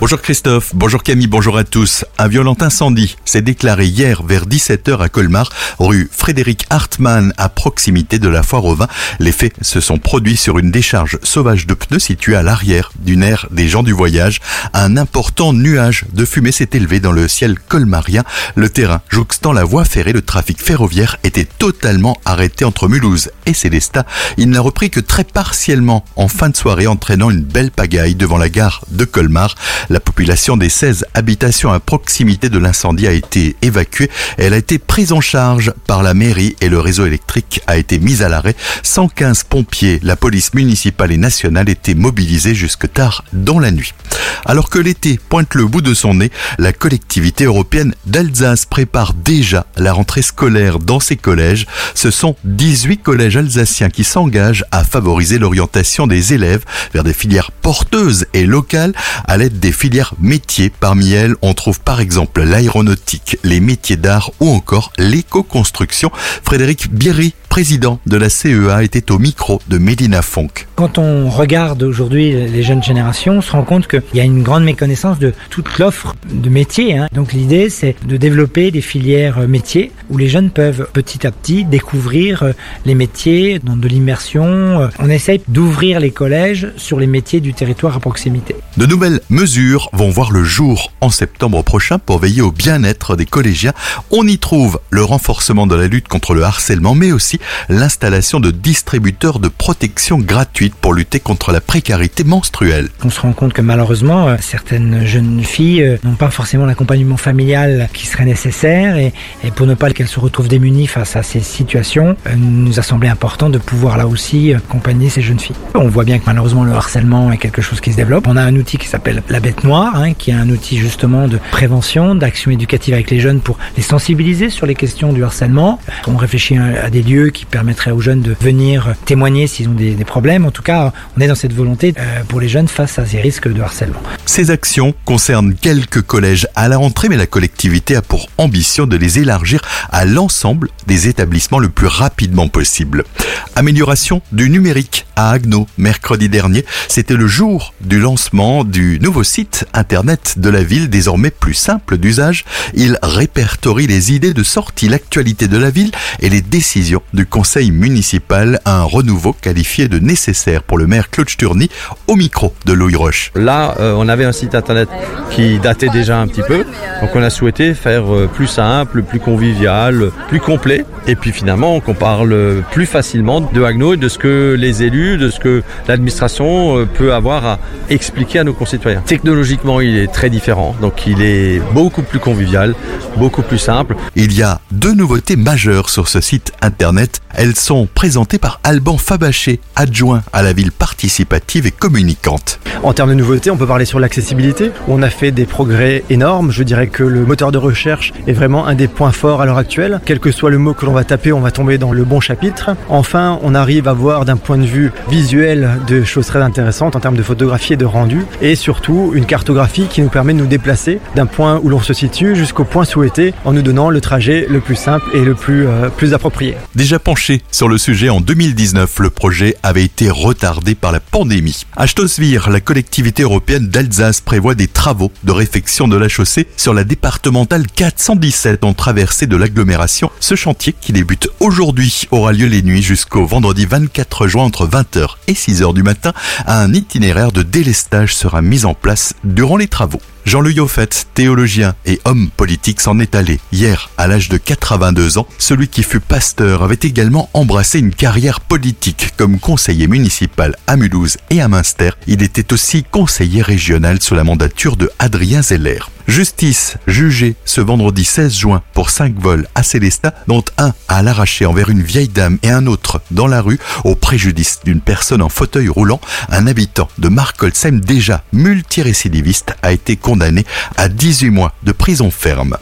Bonjour Christophe, bonjour Camille, bonjour à tous. Un violent incendie s'est déclaré hier vers 17h à Colmar, rue Frédéric Hartmann, à proximité de la foire au vin. Les faits se sont produits sur une décharge sauvage de pneus située à l'arrière d'une aire des gens du voyage. Un important nuage de fumée s'est élevé dans le ciel colmarien. Le terrain jouxtant la voie ferrée, le trafic ferroviaire était totalement arrêté entre Mulhouse et Célestat. Il n'a repris que très partiellement en fin de soirée, entraînant une belle pagaille devant la gare de Colmar. La population des 16 habitations à proximité de l'incendie a été évacuée. Elle a été prise en charge par la mairie et le réseau électrique a été mis à l'arrêt. 115 pompiers, la police municipale et nationale étaient mobilisés jusque tard dans la nuit. Alors que l'été pointe le bout de son nez, la collectivité européenne d'Alsace prépare déjà la rentrée scolaire dans ses collèges. Ce sont 18 collèges alsaciens qui s'engagent à favoriser l'orientation des élèves vers des filières porteuses et locales à l'aide des filières métiers. Parmi elles, on trouve par exemple l'aéronautique, les métiers d'art ou encore l'éco-construction. Frédéric Bierry, président de la CEA, était au micro de Mélina Fonck. Quand on regarde aujourd'hui les jeunes générations, on se rend compte qu'il y a une grande méconnaissance de toute l'offre de métiers. Hein. Donc l'idée, c'est de développer des filières métiers où les jeunes peuvent petit à petit découvrir les métiers dans de l'immersion. On essaye d'ouvrir les collèges sur les métiers du territoire à proximité. De nouvelles mesures vont voir le jour en septembre prochain pour veiller au bien-être des collégiens. On y trouve le renforcement de la lutte contre le harcèlement, mais aussi l'installation de distributeurs de protection gratuite pour lutter contre la précarité menstruelle. On se rend compte que malheureusement, euh, certaines jeunes filles euh, n'ont pas forcément l'accompagnement familial qui serait nécessaire et, pour ne pas qu'elles se retrouvent démunies face à ces situations, euh, nous a semblé important de pouvoir là aussi accompagner ces jeunes filles. On voit bien que malheureusement le harcèlement est quelque chose qui se développe. On a un outil qui s'appelle la bête noire, hein, qui est un outil justement de prévention, d'action éducative avec les jeunes pour les sensibiliser sur les questions du harcèlement. On réfléchit à des lieux qui permettraient aux jeunes de venir témoigner s'ils ont des, problèmes. Cas, on est dans cette volonté euh, pour les jeunes face à ces risques de harcèlement. Ces actions concernent quelques collèges à la rentrée, mais la collectivité a pour ambition de les élargir à l'ensemble des établissements le plus rapidement possible. Amélioration du numérique à Agno mercredi dernier. C'était le jour du lancement du nouveau site internet de la ville, désormais plus simple d'usage. Il répertorie les idées de sortie, l'actualité de la ville et les décisions du conseil municipal. Un renouveau qualifié de nécessaire pour le maire Claude Sturny au micro de Louis Roche. Là, euh, on avait un site internet qui datait déjà un petit peu. Donc on a souhaité faire euh, plus simple, plus convivial, plus complet. Et puis finalement, qu'on parle plus facilement de Agno et de ce que les élus, de ce que l'administration euh, peut avoir à expliquer à nos concitoyens. Technologiquement, il est très différent, donc il est beaucoup plus convivial, beaucoup plus simple. Il y a deux nouveautés majeures sur ce site internet. Elles sont présentées par Alban Fabaché, adjoint à la ville participative et communicante. En termes de nouveautés, on peut parler sur l'accessibilité. On a fait des progrès énormes. Je dirais que le moteur de recherche est vraiment un des points forts à l'heure actuelle. Quel que soit le mot que l'on va taper, on va tomber dans le bon chapitre. Enfin, on arrive à voir d'un point de vue visuel de choses très intéressantes en termes de photographie et de rendu. Et surtout, une cartographie qui nous permet de nous déplacer d'un point où l'on se situe jusqu'au point souhaité en nous donnant le trajet le plus simple et le plus, euh, plus approprié. Déjà penché sur le sujet en 2019, le projet avait été retardé par la pandémie. À Stossvir, la collectivité européenne d'Alsace prévoit des travaux de réfection de la chaussée sur la départementale 417 en traversée de l'agglomération. Ce chantier, qui débute aujourd'hui, aura lieu les nuits jusqu'au vendredi 24 juin entre 20h et 6h du matin. Un itinéraire de délestage sera mis en place durant les travaux. Jean-Louis Yoffet, théologien et homme politique, s'en est allé hier à l'âge de 82 ans. Celui qui fut pasteur avait également embrassé une carrière politique comme conseiller municipal à Mulhouse et à Münster. Il était aussi conseiller régional sous la mandature de Adrien Zeller. Justice jugée ce vendredi 16 juin pour cinq vols à Célestat, dont un à l'arraché envers une vieille dame et un autre dans la rue au préjudice d'une personne en fauteuil roulant. Un habitant de Markolsheim déjà multirécidiviste a été condamné à 18 mois de prison ferme.